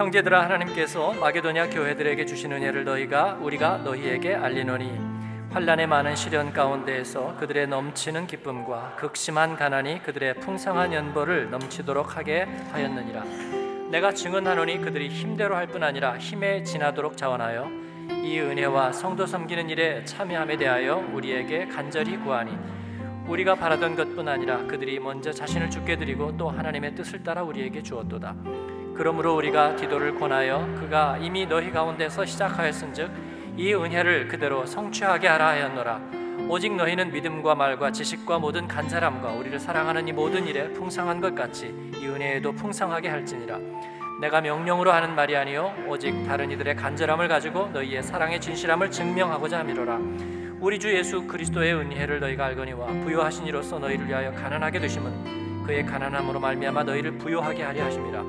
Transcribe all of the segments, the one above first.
형제들아 하나님께서 마게도냐 교회들에게 주신 은혜를 너희가 우리가 너희에게 알리노니 환란의 많은 시련 가운데에서 그들의 넘치는 기쁨과 극심한 가난이 그들의 풍성한 연보를 넘치도록 하게 하였느니라 내가 증언하노니 그들이 힘대로 할 뿐 아니라 힘에 지나도록 자원하여 이 은혜와 성도 섬기는 일에 참여함에 대하여 우리에게 간절히 구하니 우리가 바라던 것뿐 아니라 그들이 먼저 자신을 죽게 드리고 또 하나님의 뜻을 따라 우리에게 주었도다. 그러므로 우리가 디도를 권하여 그가 이미 너희 가운데서 시작하였은즉 이 은혜를 그대로 성취하게 하라 하였노라. 오직 너희는 믿음과 말과 지식과 모든 간절함과 우리를 사랑하는 이 모든 일에 풍성한 것 같이 이 은혜에도 풍성하게 할지니라. 내가 명령으로 하는 말이 아니요 오직 다른 이들의 간절함을 가지고 너희의 사랑의 진실함을 증명하고자 함이로라. 우리 주 예수 그리스도의 은혜를 너희가 알거니와 부요하신 이로서 너희를 위하여 가난하게 되심은 그의 가난함으로 말미암아 너희를 부요하게 하려 하심이라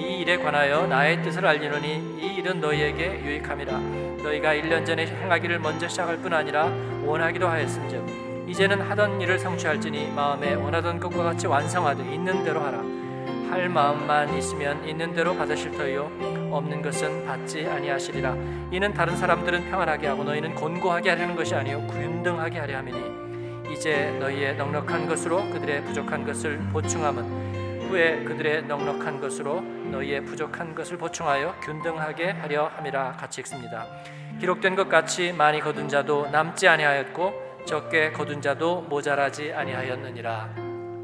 이 일에 관하여 나의 뜻을 알리노니 이 일은 너희에게 유익함이라. 너희가 1년 전에 행하기를 먼저 시작할 뿐 아니라 원하기도 하였은즉 이제는 하던 일을 성취할지니 마음에 원하던 것과 같이 완성하되 있는 대로 하라. 할 마음만 있으면 있는 대로 받으실 터이요 없는 것은 받지 아니하시리라. 이는 다른 사람들은 평안하게 하고 너희는 곤고하게 하려는 것이 아니요 균등하게 하려 함이니. 이제 너희의 넉넉한 것으로 그들의 부족한 것을 보충함은 후에 그들의 넉넉한 것으로 너희의 부족한 것을 보충하여 균등하게 하려 함이라 같이 읽습니다. 기록된 것 같이 많이 거둔 자도 남지 아니하였고 적게 거둔 자도 모자라지 아니하였느니라.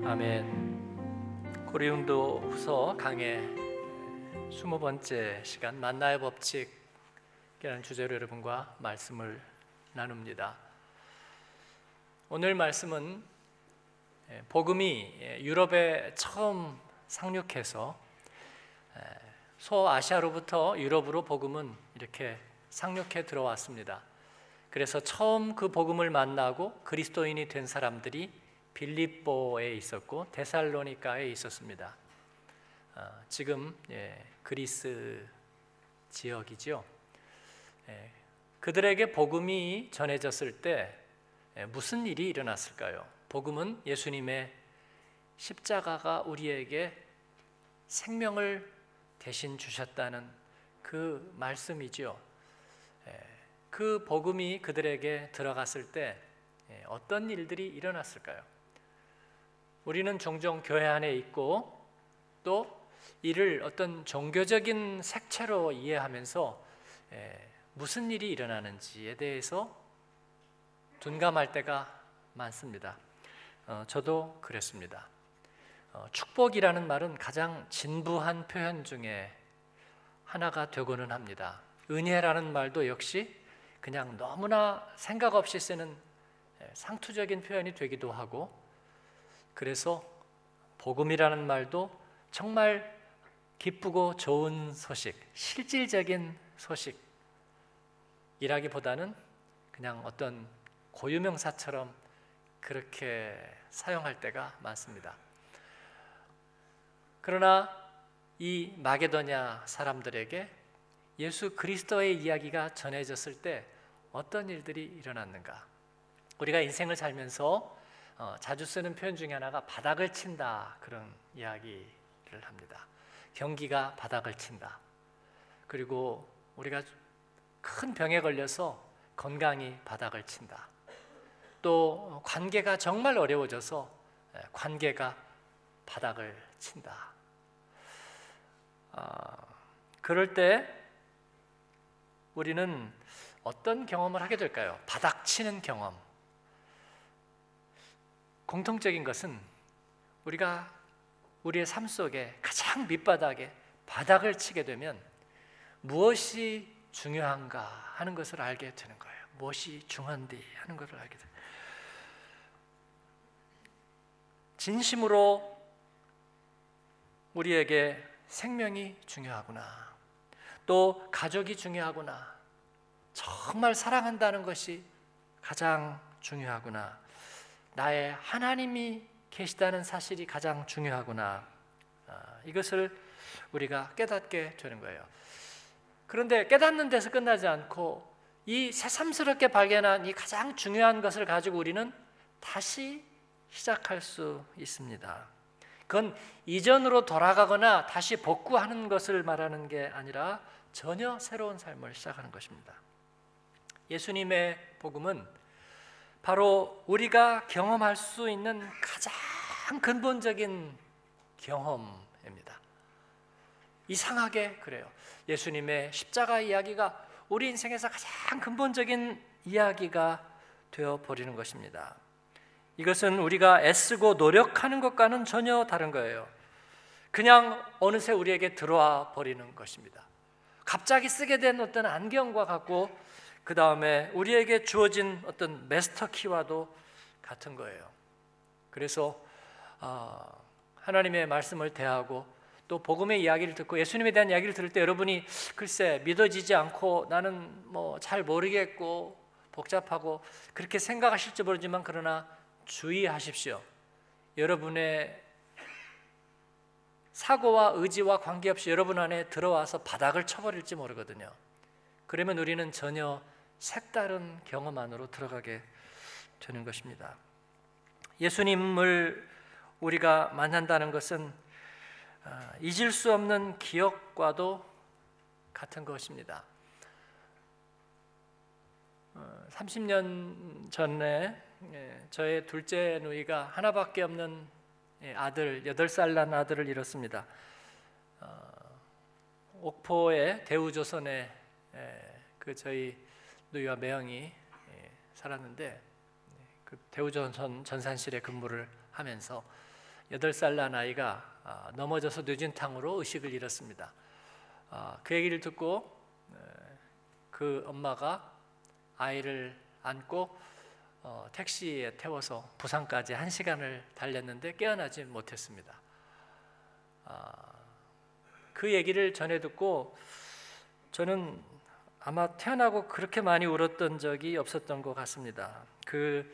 아멘. 고리운도 후서 강해 스무 번째 시간 만나의 법칙이라는 주제로 여러분과 말씀을 나눕니다. 오늘 말씀은 예, 복음이 예, 유럽에 처음 상륙해서 예, 소아시아로부터 유럽으로 복음은 이렇게 상륙해 들어왔습니다. 그래서 처음 그 복음을 만나고 그리스도인이 된 사람들이 빌립보에 있었고 데살로니카에 있었습니다. 아, 지금 그리스 지역이죠. 예, 그들에게 복음이 전해졌을 때 예, 무슨 일이 일어났을까요? 복음은 예수님의 십자가가 우리에게 생명을 대신 주셨다는 그 말씀이죠. 예, 그 복음이 그들에게 들어갔을 때 어떤 일들이 일어났을까요? 우리는 종종 교회 안에 있고 또 이를 어떤 종교적인 색채로 이해하면서 예, 무슨 일이 일어나는지에 대해서 둔감할 때가 많습니다. 어, 저도 그랬습니다. 어, 축복이라는 말은 가장 진부한 표현 중에 하나가 되고는 합니다. 은혜라는 말도 역시 그냥 너무나 생각 없이 쓰는 예, 상투적인 표현이 되기도 하고 그래서 복음이라는 말도 정말 기쁘고 좋은 소식, 실질적인 소식이라기보다는 그냥 어떤 고유명사처럼 그렇게 사용할 때가 많습니다. 그러나 이 마게도냐 사람들에게 예수 그리스도의 이야기가 전해졌을 때 어떤 일들이 일어났는가? 우리가 인생을 살면서 어, 자주 쓰는 표현 중에 하나가 바닥을 친다 그런 이야기를 합니다. 경기가 바닥을 친다. 그리고 우리가 큰 병에 걸려서 건강이 바닥을 친다. 또 관계가 정말 어려워져서 예, 관계가 바닥을 친다. 아, 그럴 때 우리는 어떤 경험을 하게 될까요? 바닥 치는 경험. 공통적인 것은 우리가 우리의 삶 속에 가장 밑바닥에 바닥을 치게 되면 무엇이 중요한가 하는 것을 알게 되는 거예요. 무엇이 중한디 하는 것을 알게 돼. 진심으로 우리에게 생명이 중요하구나. 또 가족이 중요하구나. 정말 사랑한다는 것이 가장 중요하구나. 나의 하나님이 계시다는 사실이 가장 중요하구나. 아, 이것을 우리가 깨닫게 되는 거예요. 그런데 깨닫는 데서 끝나지 않고 이 새삼스럽게 발견한 이 가장 중요한 것을 가지고 우리는 다시 시작할 수 있습니다. 그건 이전으로 돌아가거나 다시 복구하는 것을 말하는 게 아니라 전혀 새로운 삶을 시작하는 것입니다. 예수님의 복음은 바로 우리가 경험할 수 있는 가장 근본적인 경험입니다. 이상하게 그래요. 예수님의 십자가 이야기가 우리 인생에서 가장 근본적인 이야기가 되어 버리는 것입니다. 이것은 우리가 애쓰고 노력하는 것과는 전혀 다른 거예요. 그냥 어느새 우리에게 들어와 버리는 것입니다. 갑자기 쓰게 된 어떤 안경과 같고 그 다음에 우리에게 주어진 어떤 마스터 키와도 같은 거예요. 그래서 어, 하나님의 말씀을 대하고 또 복음의 이야기를 듣고 예수님에 대한 이야기를 들을 때 여러분이 글쎄 믿어지지 않고 나는 뭐 잘 모르겠고 복잡하고 그렇게 생각하실지 모르지만 그러나 주의하십시오. 여러분의 사고와 의지와 관계없이 여러분 안에 들어와서 바닥을 쳐버릴지 모르거든요. 그러면 우리는 전혀 색다른 경험 안으로 들어가게 되는 것입니다. 예수님을 우리가 만난다는 것은 어, 잊을 수 없는 기억과도 같은 것입니다. 30년 전에 예, 저의 둘째 누이가 하나밖에 없는 예, 아들, 8살 난 아들을 잃었습니다. 어, 옥포의 대우조선에 예, 그 저희 누이와 매형이 살았는데 그 대우조선 전산실에 근무를 하면서 8살 난 아이가 아, 넘어져서 뇌진탕으로 의식을 잃었습니다. 아, 그 얘기를 듣고 그 엄마가 아이를 안고 어, 택시에 태워서 부산까지 한 시간을 달렸는데 깨어나지 못했습니다. 아, 그 얘기를 전해 듣고 저는 아마 태어나고 그렇게 많이 울었던 적이 없었던 것 같습니다. 그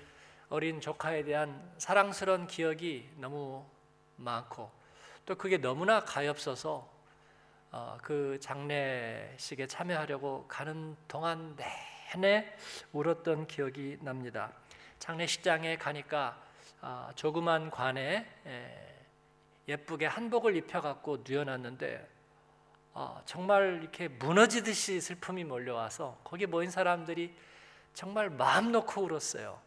어린 조카에 대한 사랑스러운 기억이 너무 많고 또 그게 너무나 가엾어서 어, 그 장례식에 참여하려고 가는 동안 내내 울었던 기억이 납니다. 장례식장에 가니까 어, 조그만 관에 에, 예쁘게 한복을 입혀갖고 누워놨는데 어, 정말 이렇게 무너지듯이 슬픔이 몰려와서 거기 모인 사람들이 정말 마음 놓고 울었어요.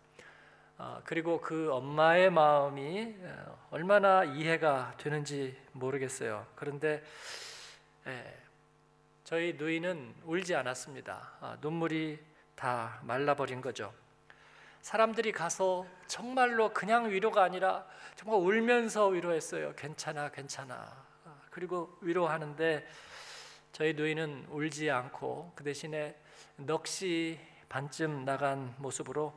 어, 그리고 그 엄마의 마음이 어, 얼마나 이해가 되는지 모르겠어요. 그런데 예, 저희 누이는 울지 않았습니다. 아, 눈물이 다 말라버린 거죠. 사람들이 가서 정말로 그냥 위로가 아니라 정말 울면서 위로했어요. 괜찮아, 괜찮아. 아, 그리고 위로하는데 저희 누이는 울지 않고 그 대신에 넋이 반쯤 나간 모습으로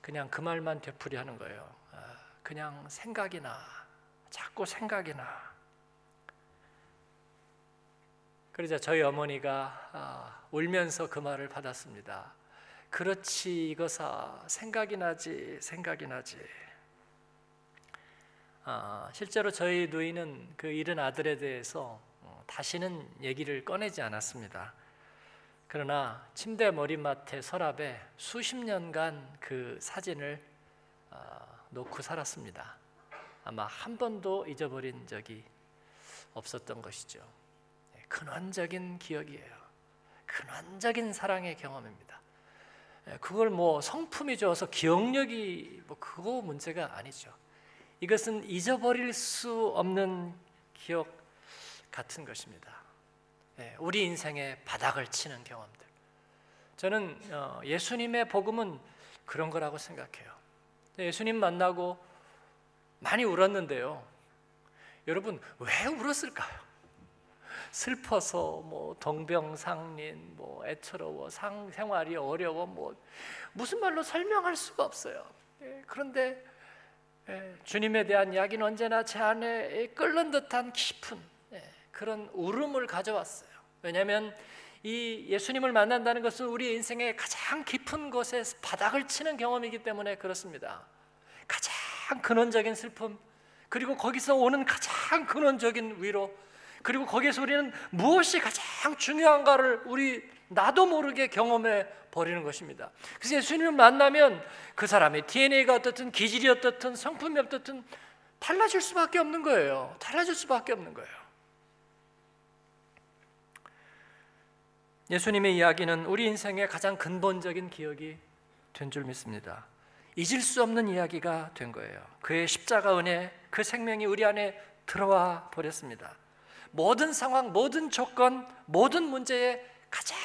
그냥 그 말만 되풀이 하는 거예요. 아, 그냥 생각이 나, 자꾸 생각이 나. 그러자 저희 어머니가 아, 울면서 그 말을 받았습니다. 그렇지 이거사 생각이 나지 생각이 나지. 아, 실제로 저희 누이는 그 잃은 아들에 대해서 어, 다시는 얘기를 꺼내지 않았습니다. 그러나 침대 머리맡에 서랍에 수십 년간 그 사진을 어, 놓고 살았습니다. 아마 한 번도 잊어버린 적이 없었던 것이죠. 네, 근원적인 기억이에요. 근원적인 사랑의 경험입니다. 네, 그걸 뭐 성품이 좋아서 기억력이 뭐 그거 문제가 아니죠. 이것은 잊어버릴 수 없는 기억 같은 것입니다. 예, 우리 인생의 바닥을 치는 경험들. 저는 어, 예수님의 복음은 그런 거라고 생각해요. 예수님 만나고 많이 울었는데요. 여러분 왜 울었을까요? 슬퍼서 뭐 동병상린, 뭐 애처로워, 상, 생활이 어려워, 뭐 무슨 말로 설명할 수가 없어요. 예, 그런데 예, 주님에 대한 이야기는 언제나 제 안에 끓는 듯한 깊은 예, 그런 울음을 가져왔어요. 왜냐하면 이 예수님을 만난다는 것은 우리 인생의 가장 깊은 곳에 바닥을 치는 경험이기 때문에 그렇습니다. 가장 근원적인 슬픔, 그리고 거기서 오는 가장 근원적인 위로, 그리고 거기서 우리는 무엇이 가장 중요한가를 우리 나도 모르게 경험해 버리는 것입니다. 그래서 예수님을 만나면 그 사람의 DNA가 어떻든 기질이 어떻든 성품이 어떻든 달라질 수밖에 없는 거예요. 달라질 수밖에 없는 거예요. 예수님의 이야기는 우리 인생의 가장 근본적인 기억이 된 줄 믿습니다. 잊을 수 없는 이야기가 된 거예요. 그의 십자가 은혜, 그 생명이 우리 안에 들어와 버렸습니다. 모든 상황, 모든 조건, 모든 문제의 가장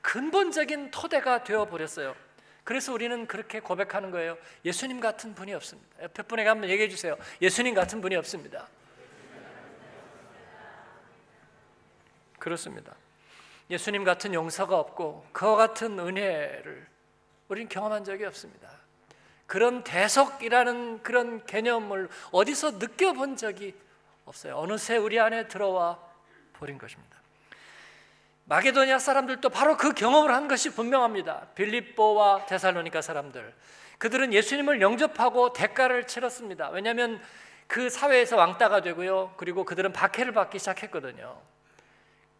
근본적인 토대가 되어 버렸어요. 그래서 우리는 그렇게 고백하는 거예요. 예수님 같은 분이 없습니다. 옆에 분에게 한번 얘기해 주세요. 예수님 같은 분이 없습니다. 그렇습니다. 예수님 같은 용서가 없고 그와 같은 은혜를 우리는 경험한 적이 없습니다. 그런 대속이라는 그런 개념을 어디서 느껴본 적이 없어요. 어느새 우리 안에 들어와 버린 것입니다. 마게도니아 사람들도 바로 그 경험을 한 것이 분명합니다. 빌립보와 데살로니가 사람들. 그들은 예수님을 영접하고 대가를 치렀습니다. 왜냐하면 그 사회에서 왕따가 되고요. 그리고 그들은 박해를 받기 시작했거든요.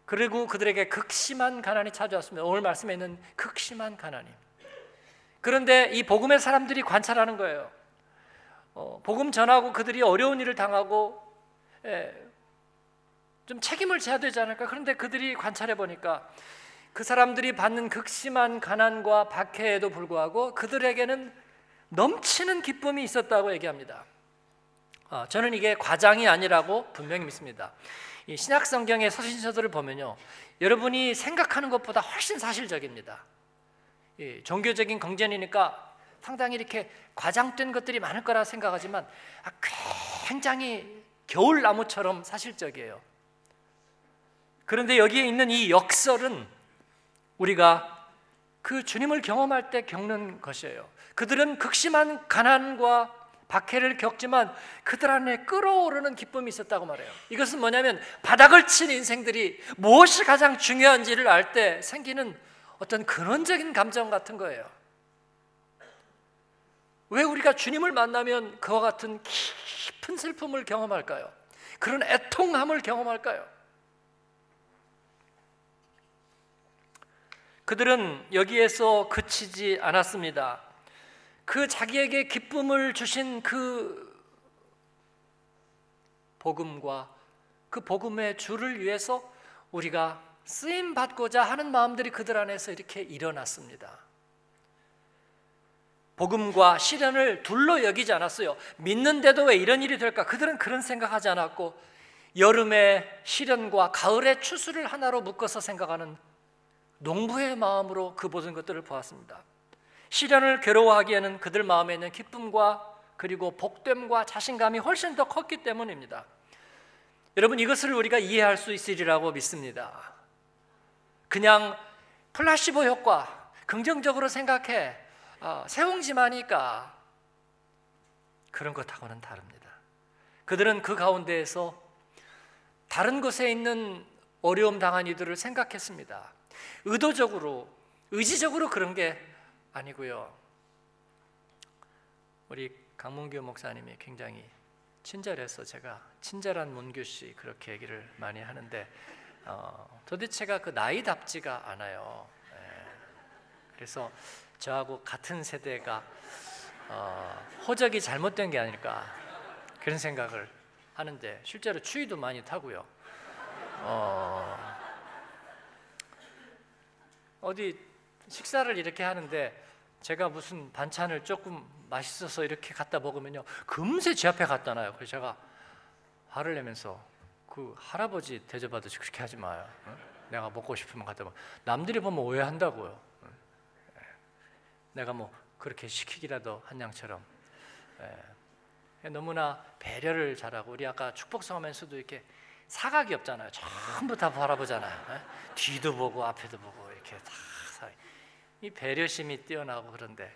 그리고 그들에게 극심한 가난이 찾아왔습니다. 오늘 말씀에 있는 극심한 가난이. 그런데 이 복음의 사람들이 관찰하는 거예요. 어, 복음 전하고 그들이 어려운 일을 당하고 예, 좀 책임을 져야 되지 않을까? 그런데 그들이 관찰해 보니까 그 사람들이 받는 극심한 가난과 박해에도 불구하고 그들에게는 넘치는 기쁨이 있었다고 얘기합니다. 어, 저는 이게 과장이 아니라고 분명히 믿습니다. 이 신약 성경의 서신서들을 보면요, 여러분이 생각하는 것보다 훨씬 사실적입니다. 이 종교적인 경전이니까 상당히 이렇게 과장된 것들이 많을 거라 생각하지만 아, 굉장히 겨울나무처럼 사실적이에요. 그런데 여기에 있는 이 역설은 우리가 그 주님을 경험할 때 겪는 것이에요. 그들은 극심한 가난과 박해를 겪지만 그들 안에 끓어오르는 기쁨이 있었다고 말해요. 이것은 뭐냐면 바닥을 친 인생들이 무엇이 가장 중요한지를 알 때 생기는 어떤 근원적인 감정 같은 거예요. 왜 우리가 주님을 만나면 그와 같은 깊은 슬픔을 경험할까요? 그런 애통함을 경험할까요? 그들은 여기에서 그치지 않았습니다. 그 자기에게 기쁨을 주신 그 복음과 그 복음의 주를 위해서 우리가 쓰임 받고자 하는 마음들이 그들 안에서 이렇게 일어났습니다. 복음과 시련을 둘로 여기지 않았어요. 믿는데도 왜 이런 일이 될까? 그들은 그런 생각하지 않았고 여름의 시련과 가을의 추수를 하나로 묶어서 생각하는 농부의 마음으로 그 모든 것들을 보았습니다. 시련을 괴로워하기에는 그들 마음에 있는 기쁨과 그리고 복됨과 자신감이 훨씬 더 컸기 때문입니다. 여러분 이것을 우리가 이해할 수 있으리라고 믿습니다. 그냥 플라시보 효과 긍정적으로 생각해 어, 세웅지마니까 그런 것하고는 다릅니다. 그들은 그 가운데에서 다른 곳에 있는 어려움 당한 이들을 생각했습니다. 의도적으로 의지적으로 그런 게 아니고요. 우리 강문규 목사님이 굉장히 친절해서 제가 친절한 문규 씨 그렇게 얘기를 많이 하는데 어, 도대체가 그 나이답지가 않아요. 예. 그래서 저하고 같은 세대가 어, 호적이 잘못된 게 아닐까 그런 생각을 하는데 실제로 추위도 많이 타고요. 어, 어디 식사를 이렇게 하는데 제가 무슨 반찬을 조금 맛있어서 이렇게 갖다 먹으면요 금세 제 앞에 갖다 놔요. 그래서 제가 화를 내면서 그 할아버지 대접하듯이 그렇게 하지 마요. 어? 내가 먹고 싶으면 갖다 먹. 남들이 보면 오해한다고요. 내가 뭐 그렇게 시키기라도 한 양처럼. 예. 너무나 배려를 잘하고 우리 아까 축복성하면서도 이렇게 사각이 없잖아요. 전부 다 바라보잖아요. 예? 뒤도 보고 앞에도 보고 이렇게 다이 배려심이 뛰어나고 그런데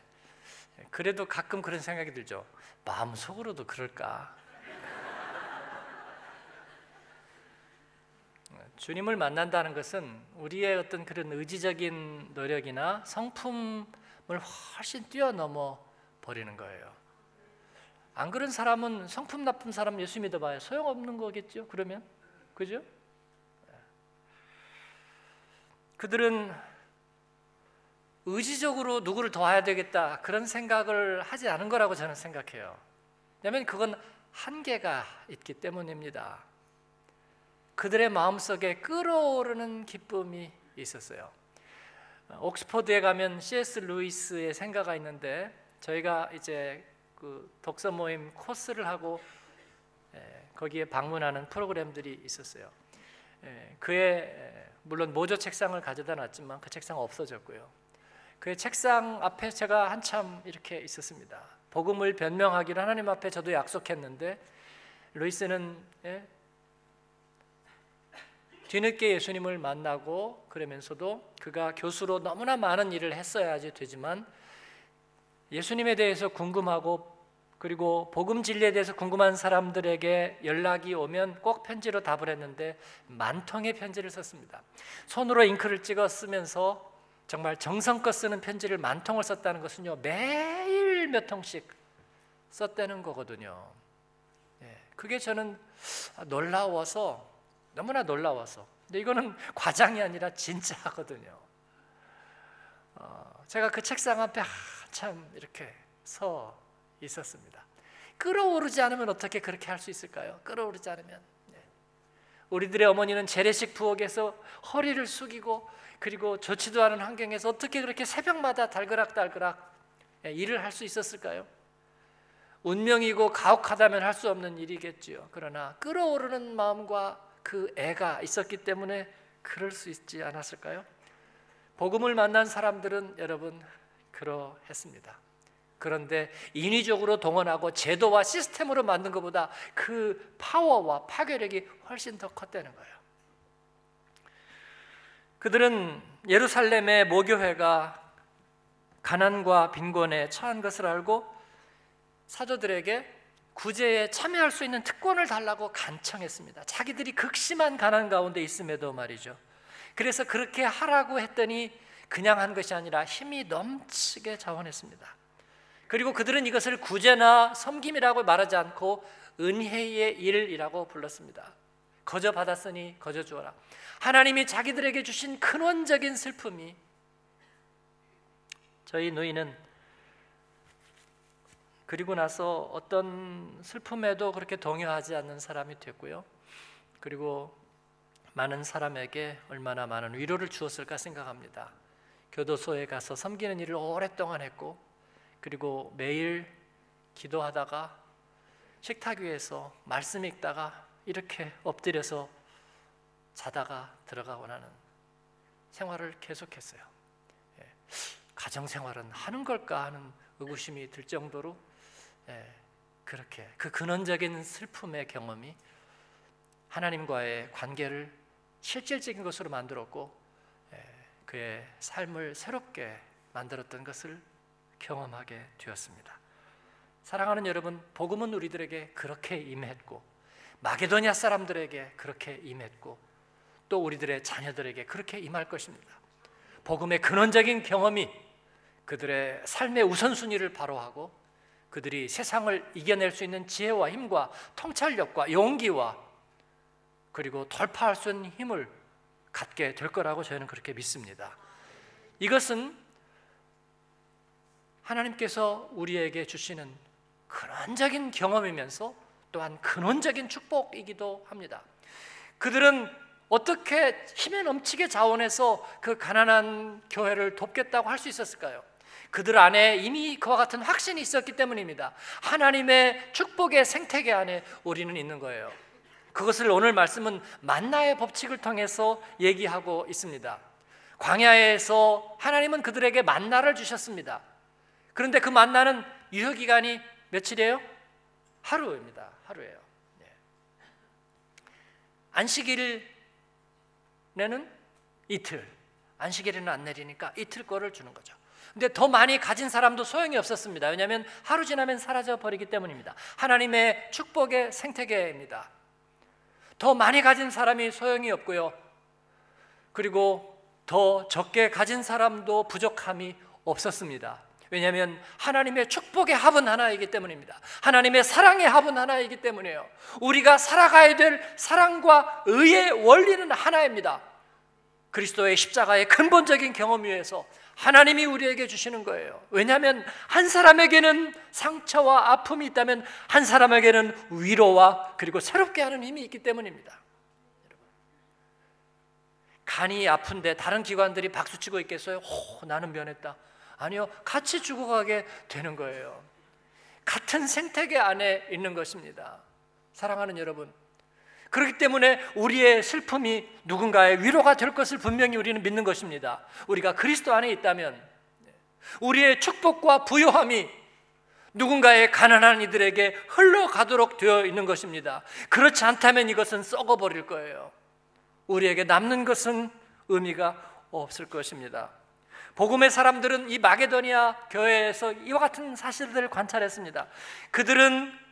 그래도 가끔 그런 생각이 들죠. 마음 속으로도 그럴까? 주님을 만난다는 것은 우리의 어떤 그런 의지적인 노력이나 성품을 훨씬 뛰어넘어 버리는 거예요. 안 그런 사람은 성품 나쁜 사람 예수 믿어봐야 소용없는 거겠죠. 그러면 그죠? 그들은 의지적으로 누구를 도와야 되겠다 그런 생각을 하지 않은 거라고 저는 생각해요. 왜냐하면 그건 한계가 있기 때문입니다. 그들의 마음속에 끓어오르는 기쁨이 있었어요. 옥스퍼드에 가면 C.S. 루이스의 생가가 있는데 저희가 이제 그 독서 모임 코스를 하고 예, 거기에 방문하는 프로그램들이 있었어요. 예, 그의 물론 모조 책상을 가져다 놨지만 그 책상 없어졌고요. 그의 책상 앞에 제가 한참 이렇게 있었습니다. 복음을 변명하기를 하나님 앞에 저도 약속했는데 루이스는 예, 뒤늦게 예수님을 만나고 그러면서도 그가 교수로 너무나 많은 일을 했어야지 되지만 예수님에 대해서 궁금하고 그리고 복음 진리에 대해서 궁금한 사람들에게 연락이 오면 꼭 편지로 답을 했는데 만 통의 편지를 썼습니다. 손으로 잉크를 찍어 쓰면서 정말 정성껏 쓰는 편지를 만 통을 썼다는 것은요 매일 몇 통씩 썼다는 거거든요. 예, 그게 저는 놀라워서 너무나 놀라워서 근데 이거는 과장이 아니라 진짜거든요. 어, 제가 그 책상 앞에 한참 이렇게 서 있었습니다. 끌어오르지 않으면 어떻게 그렇게 할 수 있을까요? 끌어오르지 않으면 네. 우리들의 어머니는 재래식 부엌에서 허리를 숙이고 그리고 좋지도 않은 환경에서 어떻게 그렇게 새벽마다 달그락달그락 예, 일을 할 수 있었을까요? 운명이고 가혹하다면 할 수 없는 일이겠지요. 그러나 끌어오르는 마음과 그 애가 있었기 때문에 그럴 수 있지 않았을까요? 복음을 만난 사람들은 여러분 그러했습니다. 그런데 인위적으로 동원하고 제도와 시스템으로 만든 것보다 그 파워와 파괴력이 훨씬 더 컸다는 거예요. 그들은 예루살렘의 모교회가 가난과 빈곤에 처한 것을 알고 사도들에게 구제에 참여할 수 있는 특권을 달라고 간청했습니다. 자기들이 극심한 가난 가운데 있음에도 말이죠. 그래서 그렇게 하라고 했더니 그냥 한 것이 아니라 힘이 넘치게 자원했습니다. 그리고 그들은 이것을 구제나 섬김이라고 말하지 않고 은혜의 일이라고 불렀습니다. 거저 받았으니 거저 주어라. 하나님이 자기들에게 주신 근원적인 슬픔이 저희 누이는 그리고 나서 어떤 슬픔에도 그렇게 동요하지 않는 사람이 됐고요. 그리고 많은 사람에게 얼마나 많은 위로를 주었을까 생각합니다. 교도소에 가서 섬기는 일을 오랫동안 했고 그리고 매일 기도하다가 식탁 위에서 말씀 읽다가 이렇게 엎드려서 자다가 들어가고 나는 생활을 계속했어요. 예. 가정 생활은 하는 걸까 하는 의구심이 들 정도로 예, 그렇게 그 근원적인 슬픔의 경험이 하나님과의 관계를 실질적인 것으로 만들었고 예, 그의 삶을 새롭게 만들었던 것을 경험하게 되었습니다. 사랑하는 여러분, 복음은 우리들에게 그렇게 임했고 마게도니아 사람들에게 그렇게 임했고 또 우리들의 자녀들에게 그렇게 임할 것입니다. 복음의 근원적인 경험이 그들의 삶의 우선순위를 바로하고 그들이 세상을 이겨낼 수 있는 지혜와 힘과 통찰력과 용기와 그리고 돌파할 수 있는 힘을 갖게 될 거라고 저는 그렇게 믿습니다. 이것은 하나님께서 우리에게 주시는 근원적인 경험이면서 또한 근원적인 축복이기도 합니다. 그들은 어떻게 힘에 넘치게 자원해서 그 가난한 교회를 돕겠다고 할 수 있었을까요? 그들 안에 이미 그와 같은 확신이 있었기 때문입니다. 하나님의 축복의 생태계 안에 우리는 있는 거예요. 그것을 오늘 말씀은 만나의 법칙을 통해서 얘기하고 있습니다. 광야에서 하나님은 그들에게 만나를 주셨습니다. 그런데 그 만나는 유효 기간이 며칠이에요? 하루입니다. 하루예요. 네. 안식일에는 이틀, 안식일에는 안 내리니까 이틀 거를 주는 거죠. 근데 더 많이 가진 사람도 소용이 없었습니다. 왜냐하면 하루 지나면 사라져 버리기 때문입니다. 하나님의 축복의 생태계입니다. 더 많이 가진 사람이 소용이 없고요. 그리고 더 적게 가진 사람도 부족함이 없었습니다. 왜냐하면 하나님의 축복의 합은 하나이기 때문입니다. 하나님의 사랑의 합은 하나이기 때문이에요. 우리가 살아가야 될 사랑과 의의 원리는 하나입니다. 그리스도의 십자가의 근본적인 경험 위에서 하나님이 우리에게 주시는 거예요. 왜냐하면 한 사람에게는 상처와 아픔이 있다면 한 사람에게는 위로와 그리고 새롭게 하는 힘이 있기 때문입니다. 간이 아픈데 다른 기관들이 박수치고 있겠어요? 호, 나는 면했다. 아니요, 같이 죽어가게 되는 거예요. 같은 생태계 안에 있는 것입니다. 사랑하는 여러분, 그렇기 때문에 우리의 슬픔이 누군가의 위로가 될 것을 분명히 우리는 믿는 것입니다. 우리가 그리스도 안에 있다면 우리의 축복과 부요함이 누군가의 가난한 이들에게 흘러가도록 되어 있는 것입니다. 그렇지 않다면 이것은 썩어버릴 거예요. 우리에게 남는 것은 의미가 없을 것입니다. 복음의 사람들은 이 마게도니아 교회에서 이와 같은 사실들을 관찰했습니다. 그들은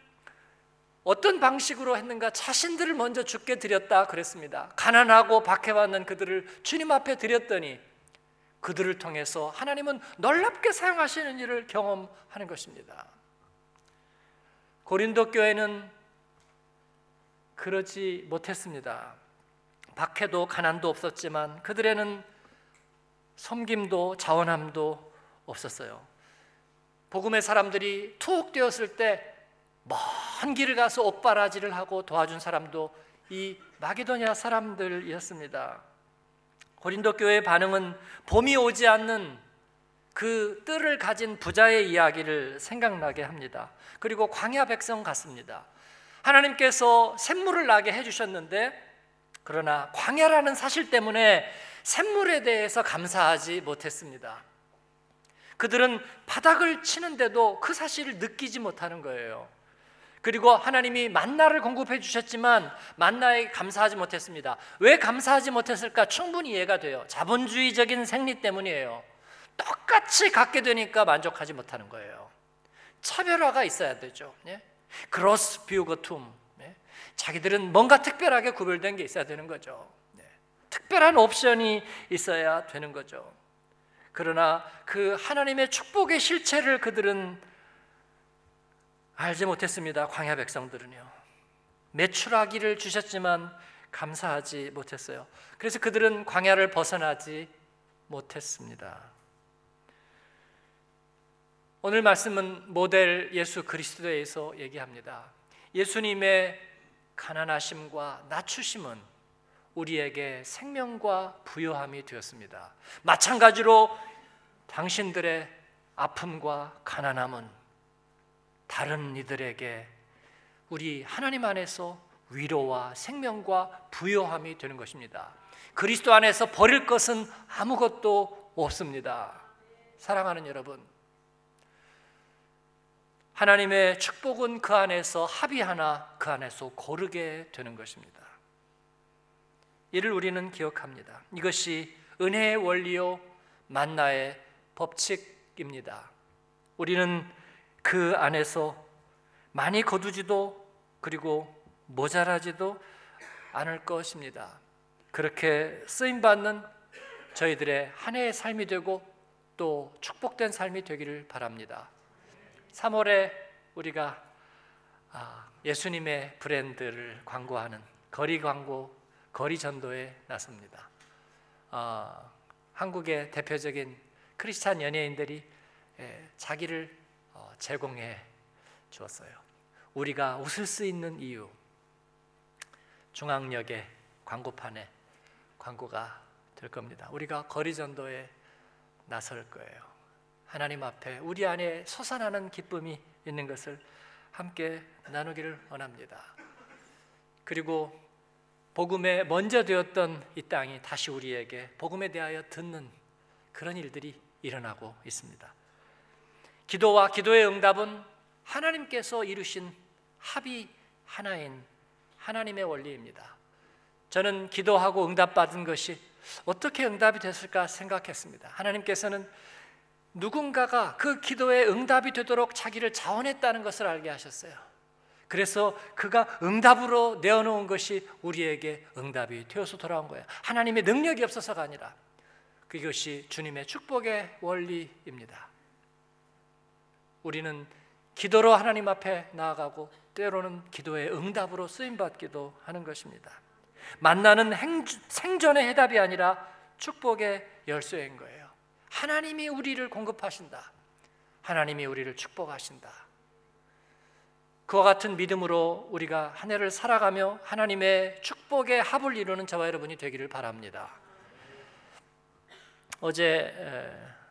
어떤 방식으로 했는가 자신들을 먼저 죽게 드렸다 그랬습니다. 가난하고 박해받는 그들을 주님 앞에 드렸더니 그들을 통해서 하나님은 놀랍게 사용하시는 일을 경험하는 것입니다. 고린도 교회는 그러지 못했습니다. 박해도 가난도 없었지만 그들에는 섬김도 자원함도 없었어요. 복음의 사람들이 투옥되었을 때 먼 길을 가서 옷바라지를 하고 도와준 사람도 이 마게도니아 사람들이었습니다. 고린도 교회의 반응은 봄이 오지 않는 그 뜰을 가진 부자의 이야기를 생각나게 합니다. 그리고 광야 백성 같습니다. 하나님께서 샘물을 나게 해주셨는데 그러나 광야라는 사실 때문에 샘물에 대해서 감사하지 못했습니다. 그들은 바닥을 치는데도 그 사실을 느끼지 못하는 거예요. 그리고 하나님이 만나를 공급해 주셨지만 만나에 감사하지 못했습니다. 왜 감사하지 못했을까? 충분히 이해가 돼요. 자본주의적인 생리 때문이에요. 똑같이 갖게 되니까 만족하지 못하는 거예요. 차별화가 있어야 되죠. 예? 그로스 비우거 툼. 예? 자기들은 뭔가 특별하게 구별된 게 있어야 되는 거죠. 예? 특별한 옵션이 있어야 되는 거죠. 그러나 그 하나님의 축복의 실체를 그들은 알지 못했습니다. 광야 백성들은요. 매출하기를 주셨지만 감사하지 못했어요. 그래서 그들은 광야를 벗어나지 못했습니다. 오늘 말씀은 모델 예수 그리스도에서 얘기합니다. 예수님의 가난하심과 낮추심은 우리에게 생명과 부요함이 되었습니다. 마찬가지로 당신들의 아픔과 가난함은 다른 이들에게 우리 하나님 안에서 위로와 생명과 부요함이 되는 것입니다. 그리스도 안에서 버릴 것은 아무것도 없습니다. 사랑하는 여러분, 하나님의 축복은 그 안에서 합의하나 그 안에서 고르게 되는 것입니다. 이를 우리는 기억합니다. 이것이 은혜의 원리요 만나의 법칙입니다. 우리는 그 안에서 많이 거두지도 그리고 모자라지도 않을 것입니다. 그렇게 쓰임 받는 저희들의 한 해의 삶이 되고 또 축복된 삶이 되기를 바랍니다. 3월에 우리가 아, 예수님의 브랜드를 광고하는 거리 광고, 거리 전도에 나섭니다. 아, 한국의 대표적인 크리스찬 연예인들이 자기를 제공해 주었어요. 우리가 웃을 수 있는 이유. 중앙역의 광고판에 광고가 될 겁니다. 우리가 거리 전도에 나설 거예요. 하나님 앞에 우리 안에 솟아나는 기쁨이 있는 것을 함께 나누기를 원합니다. 그리고 복음에 먼저 되었던 이 땅이 다시 우리에게 복음에 대하여 듣는 그런 일들이 일어나고 있습니다. 기도와 기도의 응답은 하나님께서 이루신 합이 하나인 하나님의 원리입니다. 저는 기도하고 응답받은 것이 어떻게 응답이 됐을까 생각했습니다. 하나님께서는 누군가가 그 기도에 응답이 되도록 자기를 자원했다는 것을 알게 하셨어요. 그래서 그가 응답으로 내어놓은 것이 우리에게 응답이 되어서 돌아온 거예요. 하나님의 능력이 없어서가 아니라 그것이 주님의 축복의 원리입니다. 우리는 기도로 하나님 앞에 나아가고 때로는 기도의 응답으로 쓰임 받기도 하는 것입니다. 만나는 행, 생전의 해답이 아니라 축복의 열쇠인 거예요. 하나님이 우리를 공급하신다. 하나님이 우리를 축복하신다. 그와 같은 믿음으로 우리가 한 해를 살아가며 하나님의 축복의 합을 이루는 저와 여러분이 되기를 바랍니다. 어제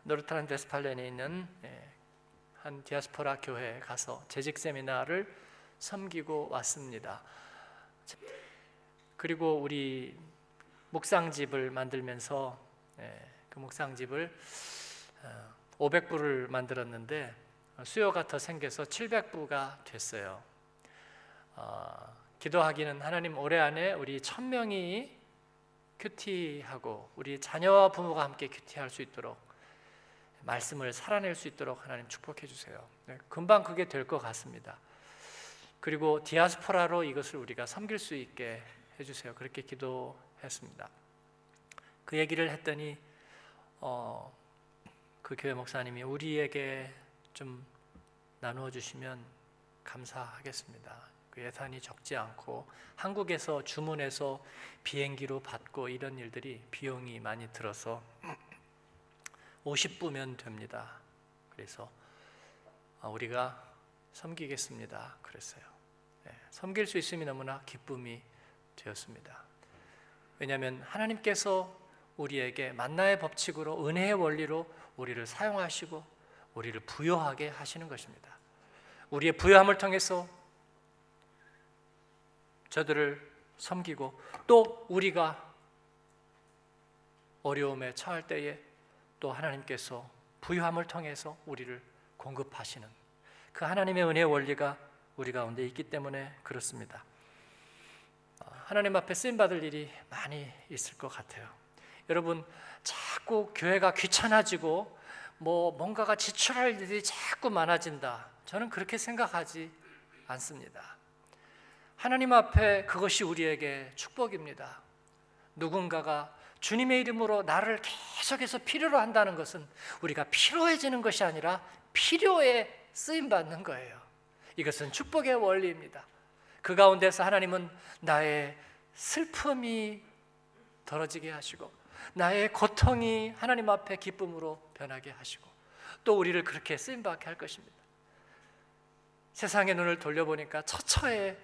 노르타란 데스팔렌에 있는 한 디아스포라 교회에 가서 재직 세미나를 섬기고 왔습니다. 그리고 우리 묵상집을 만들면서 그 묵상집을 500부를 어, 만들었는데 수요가 더 생겨서 700부가 됐어요. 어, 기도하기는 하나님 올해 안에 우리 천 명이 큐티하고 우리 자녀와 부모가 함께 큐티할 수 있도록 말씀을 살아낼 수 있도록 하나님 축복해 주세요. 네, 금방 그게 될 것 같습니다. 그리고 디아스포라로 이것을 우리가 섬길 수 있게 해주세요. 그렇게 기도했습니다. 그 얘기를 했더니 어, 그 교회 목사님이 우리에게 좀 나누어 주시면 감사하겠습니다. 그 예산이 적지 않고 한국에서 주문해서 비행기로 받고 이런 일들이 비용이 많이 들어서 50부면 됩니다. 그래서 아, 우리가 섬기겠습니다. 그랬어요. 네, 섬길 수 있음이 너무나 기쁨이 되었습니다. 왜냐하면 하나님께서 우리에게 만나의 법칙으로 은혜의 원리로 우리를 사용하시고 우리를 부여하게 하시는 것입니다. 우리의 부여함을 통해서 저들을 섬기고 또 우리가 어려움에 처할 때에 또 하나님께서 부여함을 통해서 우리를 공급하시는 그 하나님의 은혜의 원리가 우리 가운데 있기 때문에 그렇습니다. 하나님 앞에 쓰임 받을 일이 많이 있을 것 같아요. 여러분 자꾸 교회가 귀찮아지고 뭐 뭔가가 지출할 일이 자꾸 많아진다. 저는 그렇게 생각하지 않습니다. 하나님 앞에 그것이 우리에게 축복입니다. 누군가가 주님의 이름으로 나를 계속해서 필요로 한다는 것은 우리가 필요해지는 것이 아니라 필요에 쓰임 받는 거예요. 이것은 축복의 원리입니다. 그 가운데서 하나님은 나의 슬픔이 덜어지게 하시고 나의 고통이 하나님 앞에 기쁨으로 변하게 하시고 또 우리를 그렇게 쓰임 받게 할 것입니다. 세상의 눈을 돌려보니까 처처에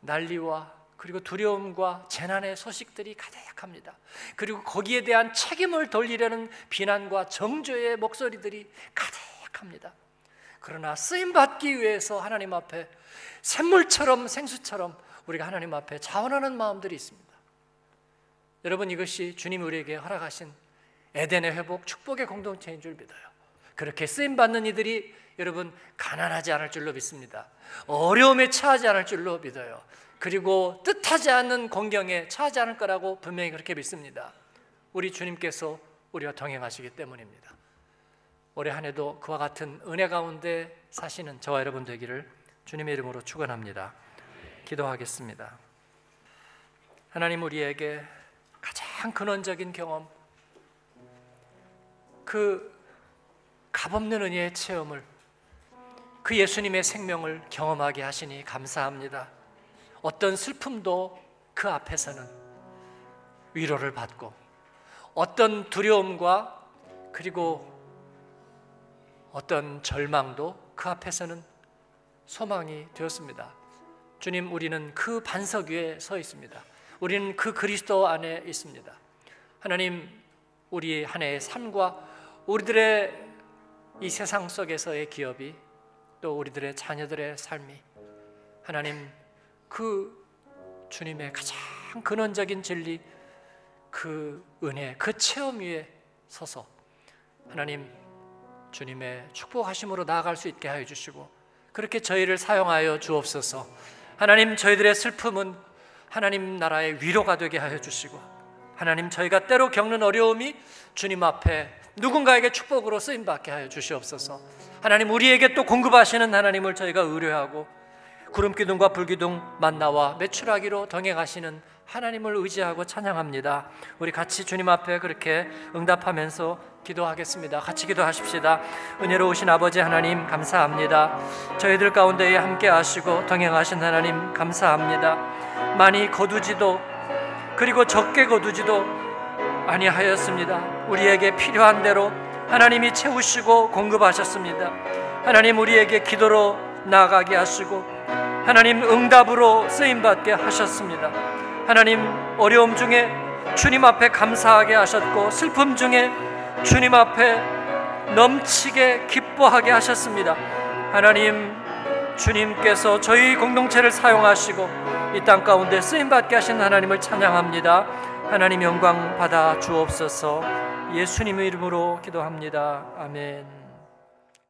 난리와 그리고 두려움과 재난의 소식들이 가득합니다. 그리고 거기에 대한 책임을 돌리려는 비난과 정죄의 목소리들이 가득합니다. 그러나 쓰임 받기 위해서 하나님 앞에 샘물처럼 생수처럼 우리가 하나님 앞에 자원하는 마음들이 있습니다. 여러분 이것이 주님 우리에게 허락하신 에덴의 회복, 축복의 공동체인 줄 믿어요. 그렇게 쓰임 받는 이들이 여러분 가난하지 않을 줄로 믿습니다. 어려움에 처하지 않을 줄로 믿어요. 그리고 뜻하지 않는 공경에 처하지 않을 거라고 분명히 그렇게 믿습니다. 우리 주님께서 우리와 동행하시기 때문입니다. 올해 한 해도 그와 같은 은혜 가운데 사시는 저와 여러분 되기를 주님의 이름으로 축원합니다. 기도하겠습니다. 하나님 우리에게 가장 근원적인 경험 그 값없는 은혜의 체험을 그 예수님의 생명을 경험하게 하시니 감사합니다. 어떤 슬픔도 그 앞에서는 위로를 받고 어떤 두려움과 그리고 어떤 절망도 그 앞에서는 소망이 되었습니다. 주님, 우리는 그 반석 위에 서 있습니다. 우리는 그 그리스도 안에 있습니다. 하나님, 우리 한 해의 삶과 우리들의 이 세상 속에서의 기업이 또 우리들의 자녀들의 삶이 하나님 그 주님의 가장 근원적인 진리 그 은혜 그 체험 위에 서서 하나님 주님의 축복하심으로 나아갈 수 있게 하여 주시고 그렇게 저희를 사용하여 주옵소서. 하나님 저희들의 슬픔은 하나님 나라의 위로가 되게 하여 주시고 하나님 저희가 때로 겪는 어려움이 주님 앞에 누군가에게 축복으로 쓰임 받게 하여 주시옵소서. 하나님 우리에게 또 공급하시는 하나님을 저희가 의뢰하고 구름 기둥과 불 기둥 만나와 매출하기로 동행하시는 하나님을 의지하고 찬양합니다. 우리 같이 주님 앞에 그렇게 응답하면서 기도하겠습니다. 같이 기도하십시다. 은혜로우신 아버지 하나님 감사합니다. 저희들 가운데에 함께 하시고 동행하신 하나님 감사합니다. 많이 거두지도 그리고 적게 거두지도 아니하였습니다. 우리에게 필요한 대로 하나님이 채우시고 공급하셨습니다. 하나님 우리에게 기도로 나아가게 하시고 하나님 응답으로 쓰임 받게 하셨습니다. 하나님 어려움 중에 주님 앞에 감사하게 하셨고 슬픔 중에 주님 앞에 넘치게 기뻐하게 하셨습니다. 하나님 주님께서 저희 공동체를 사용하시고 이 땅 가운데 쓰임 받게 하신 하나님을 찬양합니다. 하나님 영광 받아 주옵소서. 예수님의 이름으로 기도합니다. 아멘.